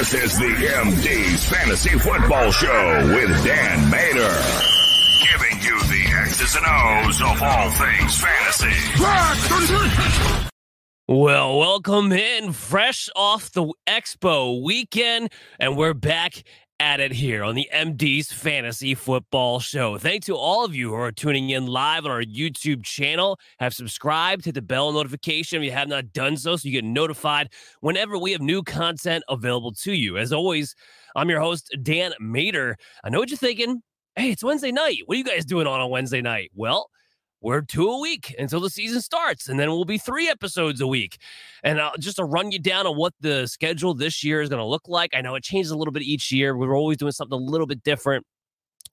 This is the MD's Fantasy Football Show with Dan Mater. Giving you the X's and O's of all things fantasy. Well, welcome in, fresh off the Expo weekend, and we're back at it here on the MD's Fantasy Football Show. Thanks to all of you who are tuning in live on our YouTube channel. Have subscribed, hit the bell notification if you have not done so, so you get notified whenever we have new content available to you. As always, I'm your host, Dan Mater. I know what you're thinking. Hey, it's Wednesday night. What are you guys doing on a Wednesday night? Well, we're two a week until the season starts, and then we'll be three episodes a week. And uh, just to run you down on what the schedule this year is going to look like, I know it changes a little bit each year. We're always doing something a little bit different.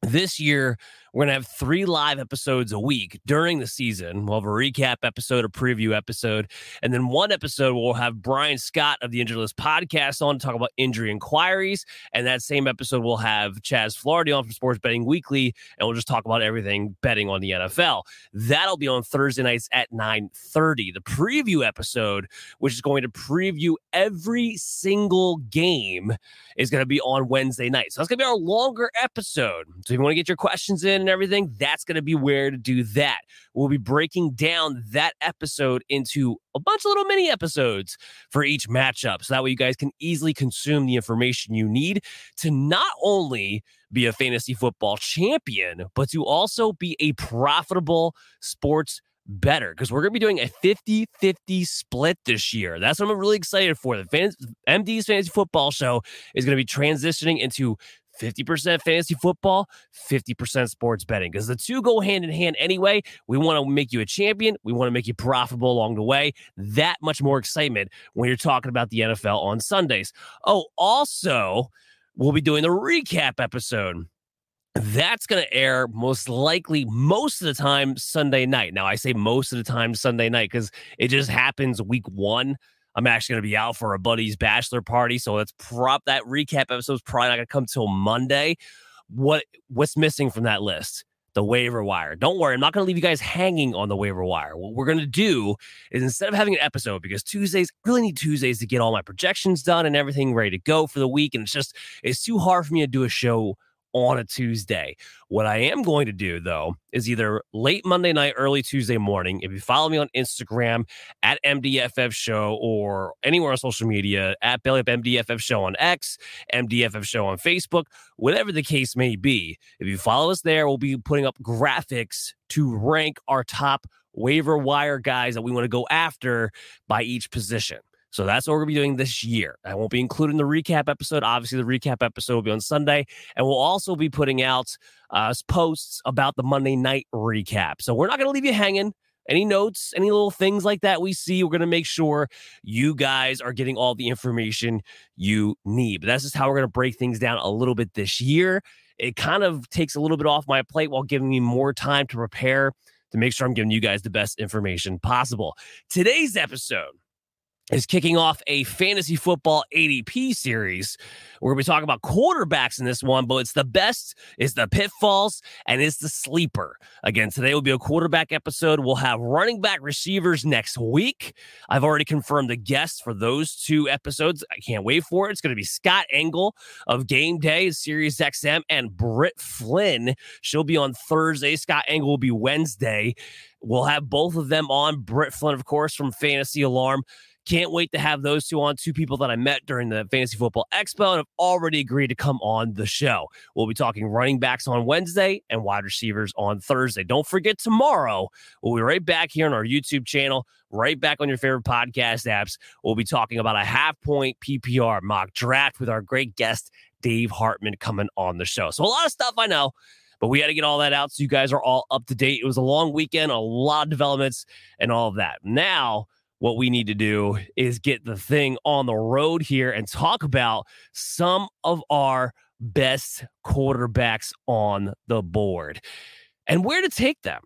This year, we're going to have three live episodes a week during the season. We'll have a recap episode, a preview episode, and then one episode we'll have Brian Scott of the Injury List podcast on to talk about injury inquiries. And that same episode, we'll have Chaz Flaherty on from Sports Betting Weekly, and we'll just talk about everything betting on the NFL. That'll be on Thursday nights at 9:30. The preview episode, which is going to preview every single game, is going to be on Wednesday night. So that's going to be our longer episode. So if you want to get your questions in and everything, that's going to be where to do that. We'll be breaking down that episode into a bunch of little mini episodes for each matchup. So that way you guys can easily consume the information you need to not only be a fantasy football champion, but to also be a profitable sports bettor because we're going to be doing a 50 50 split this year. That's what I'm really excited for. The MD's Fantasy Football Show is going to be transitioning into 50% fantasy football, 50% sports betting because the two go hand in hand anyway. We want to make you a champion. We want to make you profitable along the way. That much more excitement when you're talking about the NFL on Sundays. Oh, also, we'll be doing the recap episode. That's going to air most likely most of the time Sunday night. Now, I say most of the time Sunday night because it just happens week one I'm actually going to be out for a buddy's bachelor party, so let's prop that recap episode is probably not going to come till Monday. What what's missing from that list? The waiver wire. Don't worry, I'm not going to leave you guys hanging on the waiver wire. What we're going to do is instead of having an episode, because Tuesdays, I really need Tuesdays to get all my projections done and everything ready to go for the week. And it's just, it's too hard for me to do a show on a Tuesday. What I am going to do though is either late Monday night, early Tuesday morning. If you follow me on Instagram at MDFF Show or anywhere on social media at Belly Up MDFF Show on X, MDFF Show on Facebook, whatever the case may be. If you follow us there, we'll be putting up graphics to rank our top waiver wire guys that we want to go after by each position. So that's what we're going to be doing this year. I won't be including the recap episode. Obviously, the recap episode will be on Sunday. And we'll also be putting out uh, posts about the Monday night recap. So we're not going to leave you hanging. Any notes, any little things like that we see, we're going to make sure you guys are getting all the information you need. But that's just how we're going to break things down a little bit this year. It kind of takes a little bit off my plate while giving me more time to prepare to make sure I'm giving you guys the best information possible. Today's episode is kicking off a fantasy football ADP series. We're going to be talking about quarterbacks in this one, but it's the best, it's the pitfalls, and it's the sleeper. Again, today will be a quarterback episode. We'll have running back receivers next week. I've already confirmed the guests for those two episodes. I can't wait for it. It's going to be Scott Engel of Game Day, Sirius XM, and Britt Flynn. She'll be on Thursday. Scott Engel will be Wednesday. We'll have both of them on. Britt Flynn, of course, from Fantasy Alarm. Can't wait to have those two on. Two people that I met during the Fantasy Football Expo and have already agreed to come on the show. We'll be talking running backs on Wednesday and wide receivers on Thursday. Don't forget tomorrow, we'll be right back here on our YouTube channel, right back on your favorite podcast apps. We'll be talking about a half point PPR mock draft with our great guest, Dave Hartman, coming on the show. So, a lot of stuff I know but we had to get all that out so you guys are all up to date. It was a long weekend, a lot of developments, and all of that. Now, what we need to do is get the thing on the road here and talk about some of our best quarterbacks on the board and where to take them.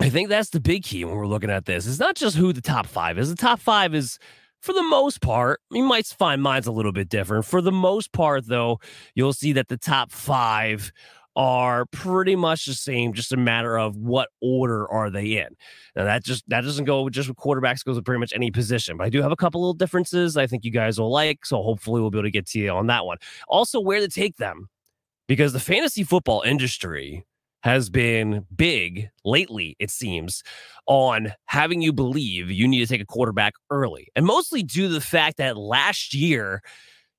I think that's the big key when we're looking at this. It's not just who the top five is. The top five is, for the most part, you might find mine's a little bit different. For the most part, though, you'll see that the top five are pretty much the same, just a matter of what order are they in. Now that just that doesn't go just with quarterbacks, goes with pretty much any position. But I do have a couple little differences I think you guys will like. So hopefully we'll be able to get to you on that one. Also, where to take them. Because the fantasy football industry has been big lately, it seems, on having you believe you need to take a quarterback early. And mostly due to the fact that last year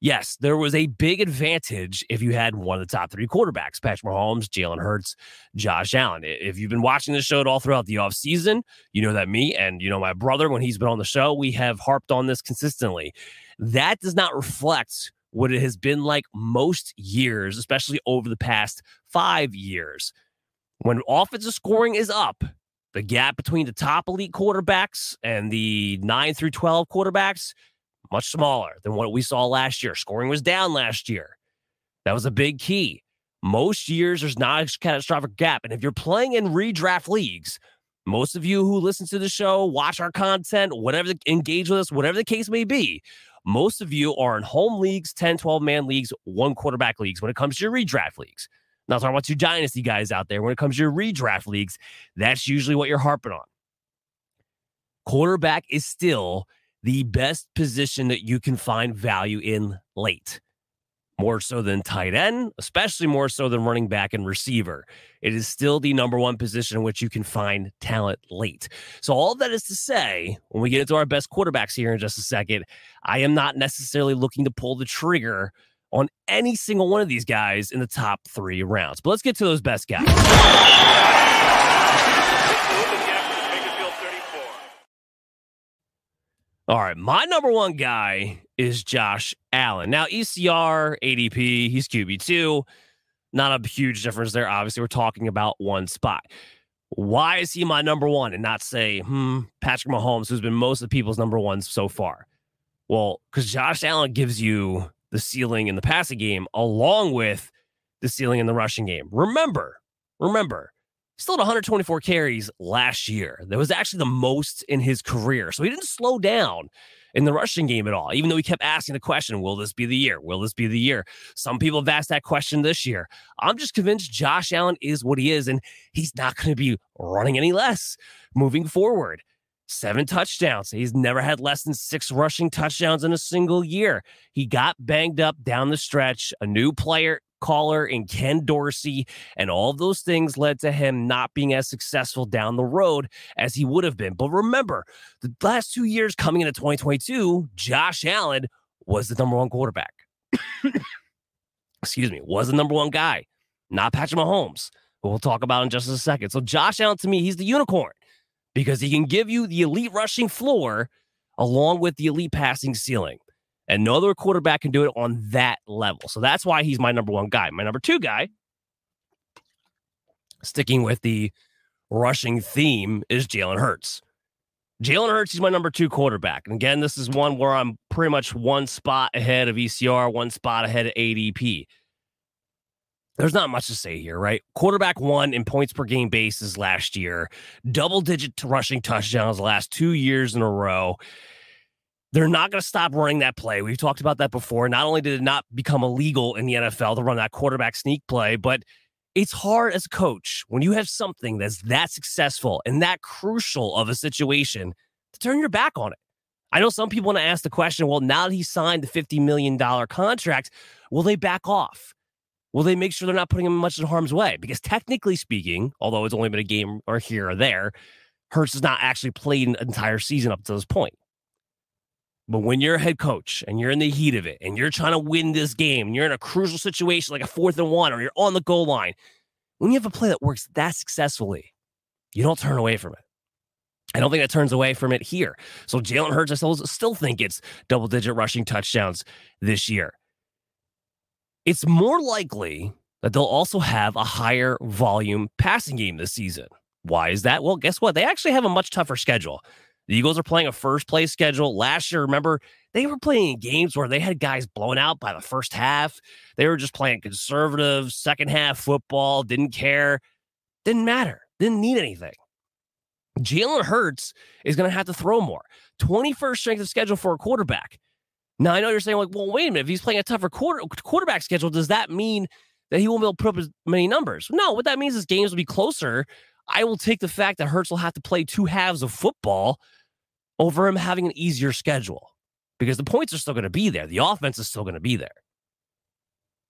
yes, there was a big advantage if you had one of the top three quarterbacks Patrick Mahomes, Jalen Hurts, Josh Allen. If you've been watching the show at all throughout the offseason, you know that me and you know my brother, when he's been on the show, we have harped on this consistently. That does not reflect what it has been like most years, especially over the past five years. When offensive scoring is up, the gap between the top elite quarterbacks and the 9 through 12 quarterbacks much smaller than what we saw last year. Scoring was down last year. That was a big key. Most years, there's not a catastrophic gap. And if you're playing in redraft leagues, most of you who listen to the show, watch our content, whatever, the, engage with us, whatever the case may be, most of you are in home leagues, 10, 12 man leagues, one quarterback leagues when it comes to your redraft leagues. Not talking about two dynasty guys out there. When it comes to your redraft leagues, that's usually what you're harping on. Quarterback is still the best position that you can find value in late. More so than tight end, especially more so than running back and receiver. It is still the number one position in which you can find talent late. So, all that is to say, when we get into our best quarterbacks here in just a second, I am not necessarily looking to pull the trigger on any single one of these guys in the top three rounds. But let's get to those best guys. All right, my number one guy is Josh Allen. Now, ECR, ADP, he's QB2. Not a huge difference there. Obviously, we're talking about one spot. Why is he my number one and not say, hmm, Patrick Mahomes, who's been most of the people's number ones so far? Well, because Josh Allen gives you the ceiling in the passing game along with the ceiling in the rushing game. Remember, remember, still had 124 carries last year. That was actually the most in his career. So he didn't slow down in the rushing game at all, even though he kept asking the question, will this be the year? Will this be the year? Some people have asked that question this year. I'm just convinced Josh Allen is what he is, and he's not going to be running any less moving forward. Seven touchdowns. He's never had less than six rushing touchdowns in a single year. He got banged up down the stretch. A new player caller in Ken Dorsey. And all those things led to him not being as successful down the road as he would have been. But remember, the last two years coming into 2022, Josh Allen was the number one quarterback. Excuse me, was the number one guy, not Patrick Mahomes, who we'll talk about in just a second. So Josh Allen, to me, he's the unicorn because he can give you the elite rushing floor along with the elite passing ceiling. And no other quarterback can do it on that level. So that's why he's my number one guy. My number two guy, sticking with the rushing theme, is Jalen Hurts. Jalen Hurts is my number two quarterback. And again, this is one where I'm pretty much one spot ahead of ECR, one spot ahead of ADP. There's not much to say here, right? Quarterback one in points per game basis last year, double digit rushing touchdowns the last two years in a row. They're not going to stop running that play. We've talked about that before. Not only did it not become illegal in the NFL to run that quarterback sneak play, but it's hard as a coach when you have something that's that successful and that crucial of a situation to turn your back on it. I know some people want to ask the question well, now that he signed the $50 million contract, will they back off? Will they make sure they're not putting him much in harm's way? Because technically speaking, although it's only been a game or here or there, Hurts has not actually played an entire season up to this point. But when you're a head coach and you're in the heat of it and you're trying to win this game and you're in a crucial situation like a fourth and one or you're on the goal line, when you have a play that works that successfully, you don't turn away from it. I don't think that turns away from it here. So Jalen Hurts, I still, still think it's double digit rushing touchdowns this year. It's more likely that they'll also have a higher volume passing game this season. Why is that? Well, guess what? They actually have a much tougher schedule. The Eagles are playing a first place schedule. Last year, remember, they were playing games where they had guys blown out by the first half. They were just playing conservative second half football, didn't care, didn't matter, didn't need anything. Jalen Hurts is going to have to throw more. 21st strength of schedule for a quarterback. Now, I know you're saying, like, well, wait a minute. If he's playing a tougher quarter, quarterback schedule, does that mean that he won't be able to put up as many numbers. No, what that means is games will be closer. I will take the fact that Hurts will have to play two halves of football over him having an easier schedule because the points are still going to be there. The offense is still going to be there.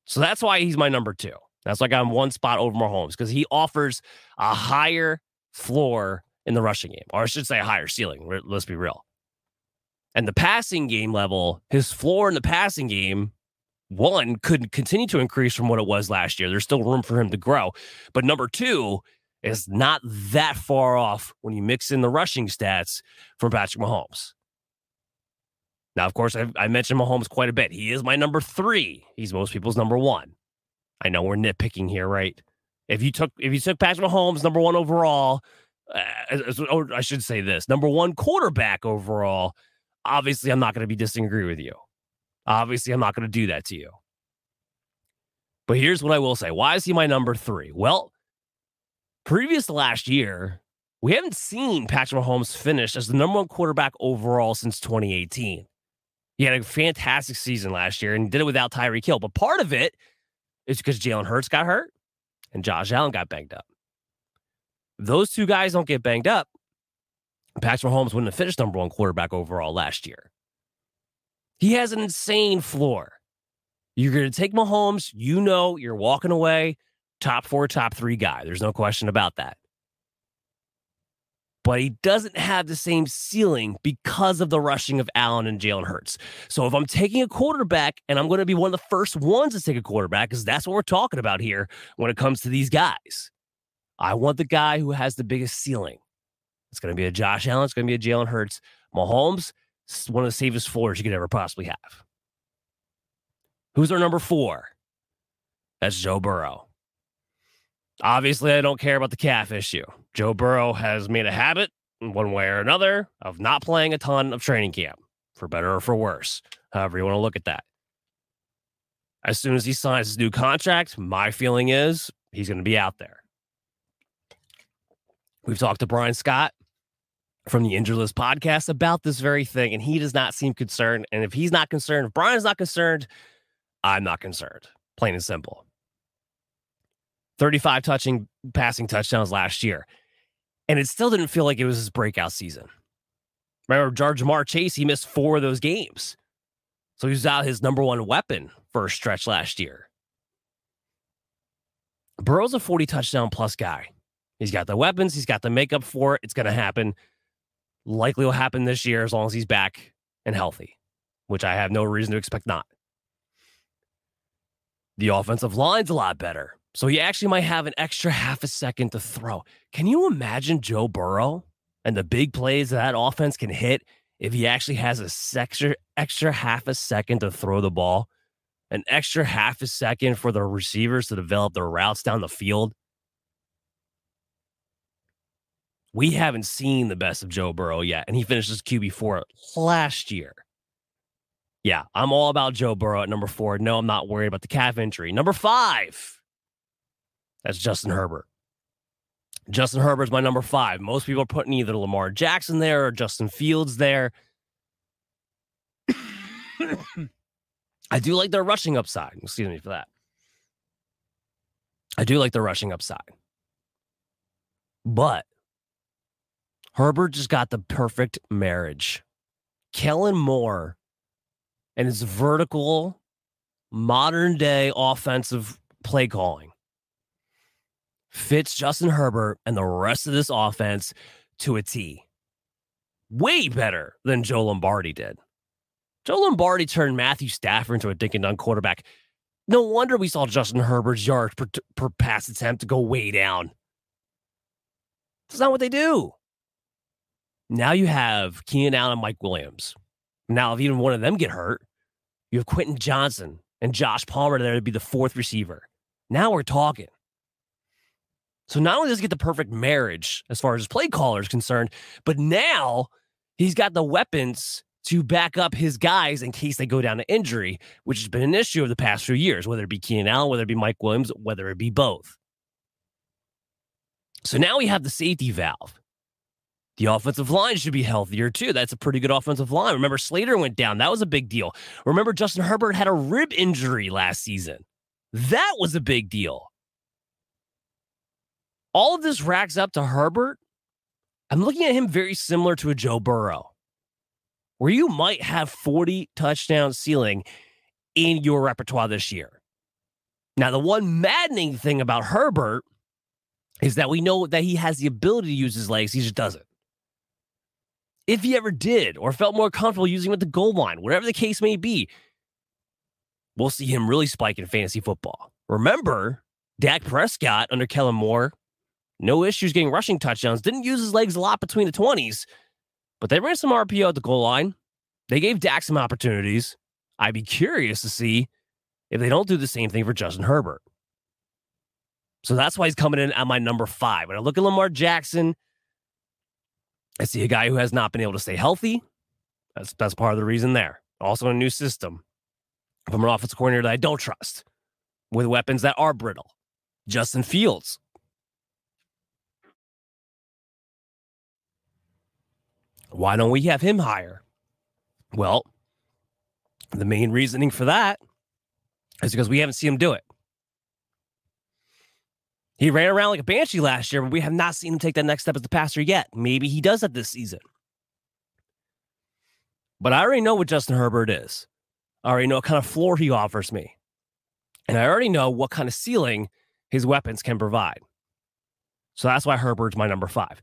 So that's why he's my number two. That's why I got him one spot over Mahomes because he offers a higher floor in the rushing game, or I should say a higher ceiling. Let's be real. And the passing game level, his floor in the passing game, one could continue to increase from what it was last year. There's still room for him to grow. But number two is not that far off when you mix in the rushing stats from Patrick Mahomes. Now, of course, I, I mentioned Mahomes quite a bit. He is my number three. He's most people's number one. I know we're nitpicking here, right? If you took if you took Patrick Mahomes number one overall, uh, or I should say this number one quarterback overall, obviously I'm not going to be disagree with you. Obviously, I'm not going to do that to you. But here's what I will say: Why is he my number three? Well, previous to last year, we haven't seen Patrick Mahomes finish as the number one quarterback overall since 2018. He had a fantastic season last year and did it without Tyreek Hill. But part of it is because Jalen Hurts got hurt and Josh Allen got banged up. If those two guys don't get banged up, Patrick Mahomes wouldn't have finished number one quarterback overall last year. He has an insane floor. You're going to take Mahomes, you know, you're walking away top four, top three guy. There's no question about that but he doesn't have the same ceiling because of the rushing of Allen and Jalen Hurts. So if I'm taking a quarterback and I'm going to be one of the first ones to take a quarterback, because that's what we're talking about here when it comes to these guys, I want the guy who has the biggest ceiling. It's going to be a Josh Allen. It's going to be a Jalen Hurts. Mahomes, one of the safest floors you could ever possibly have. Who's our number four? That's Joe Burrow. Obviously, I don't care about the calf issue. Joe Burrow has made a habit, one way or another, of not playing a ton of training camp, for better or for worse, however you want to look at that. As soon as he signs his new contract, my feeling is he's going to be out there. We've talked to Brian Scott from the Injured List podcast about this very thing, and he does not seem concerned. And if he's not concerned, if Brian's not concerned, I'm not concerned. Plain and simple. 35 touching passing touchdowns last year. And it still didn't feel like it was his breakout season. Remember, George Ja'Marr Chase, he missed four of those games. So he was out his number one weapon for a stretch last year. Burrow's a 40 touchdown plus guy. He's got the weapons, he's got the makeup for it. It's going to happen. Likely will happen this year as long as he's back and healthy, which I have no reason to expect not. The offensive line's a lot better. So he actually might have an extra half a second to throw. Can you imagine Joe Burrow and the big plays that, offense can hit if he actually has a extra, extra half a second to throw the ball? An extra half a second for the receivers to develop their routes down the field? We haven't seen the best of Joe Burrow yet, and he finishes QB4 last year. Yeah, I'm all about Joe Burrow at number four. No, I'm not worried about the calf injury. Number five, that's Justin Herbert. Justin Herbert's my number five. Most people are putting either Lamar Jackson there or Justin Fields there. I do like their rushing upside. Excuse me for that. I do like the rushing upside. But Herbert just got the perfect marriage. Kellen Moore and his vertical, modern day offensive play calling fits Justin Herbert and the rest of this offense to a T. Way better than Joe Lombardi did. Joe Lombardi turned Matthew Stafford into a dink and dunk quarterback. No wonder we saw Justin Herbert's yards per, per pass attempt go way down. That's not what they do. Now you have Keenan Allen and Mike Williams. Now, if even one of them get hurt, you have Quentin Johnston and Josh Palmer there to be the fourth receiver. Now we're talking. So not only does he get the perfect marriage as far as his play caller is concerned, but now he's got the weapons to back up his guys in case they go down to injury, which has been an issue of the past few years, whether it be Keenan Allen, whether it be Mike Williams, whether it be both. So now we have the safety valve. The offensive line should be healthier too. That's a pretty good offensive line. Remember, Slater went down. That was a big deal. Remember, Justin Herbert had a rib injury last season. That was a big deal. All of this racks up to Herbert. I'm looking at him very similar to a Joe Burrow, where you might have 40 touchdown ceiling in your repertoire this year. Now, the one maddening thing about Herbert is that we know that he has the ability to use his legs, he just doesn't. If he ever did or felt more comfortable using him at the goal line, whatever the case may be, we'll see him really spike in fantasy football. Remember, Dak Prescott under Kellen Moore, no issues getting rushing touchdowns, didn't use his legs a lot between the 20s, but they ran some RPO at the goal line. They gave Dak some opportunities. I'd be curious to see if they don't do the same thing for Justin Herbert. So that's why he's coming in at my number five. When I look at Lamar Jackson, I see a guy who has not been able to stay healthy. That's that's part of the reason there. Also a new system from an offensive coordinator that I don't trust with weapons that are brittle. Justin Fields. Why don't we have him higher? Well, the main reasoning for that is because we haven't seen him do it. He ran around like a banshee last year, but we have not seen him take that next step as the passer yet. Maybe he does that this season. But I already know what Justin Herbert is. I already know what kind of floor he offers me. And I already know what kind of ceiling his weapons can provide. So that's why Herbert's my number five.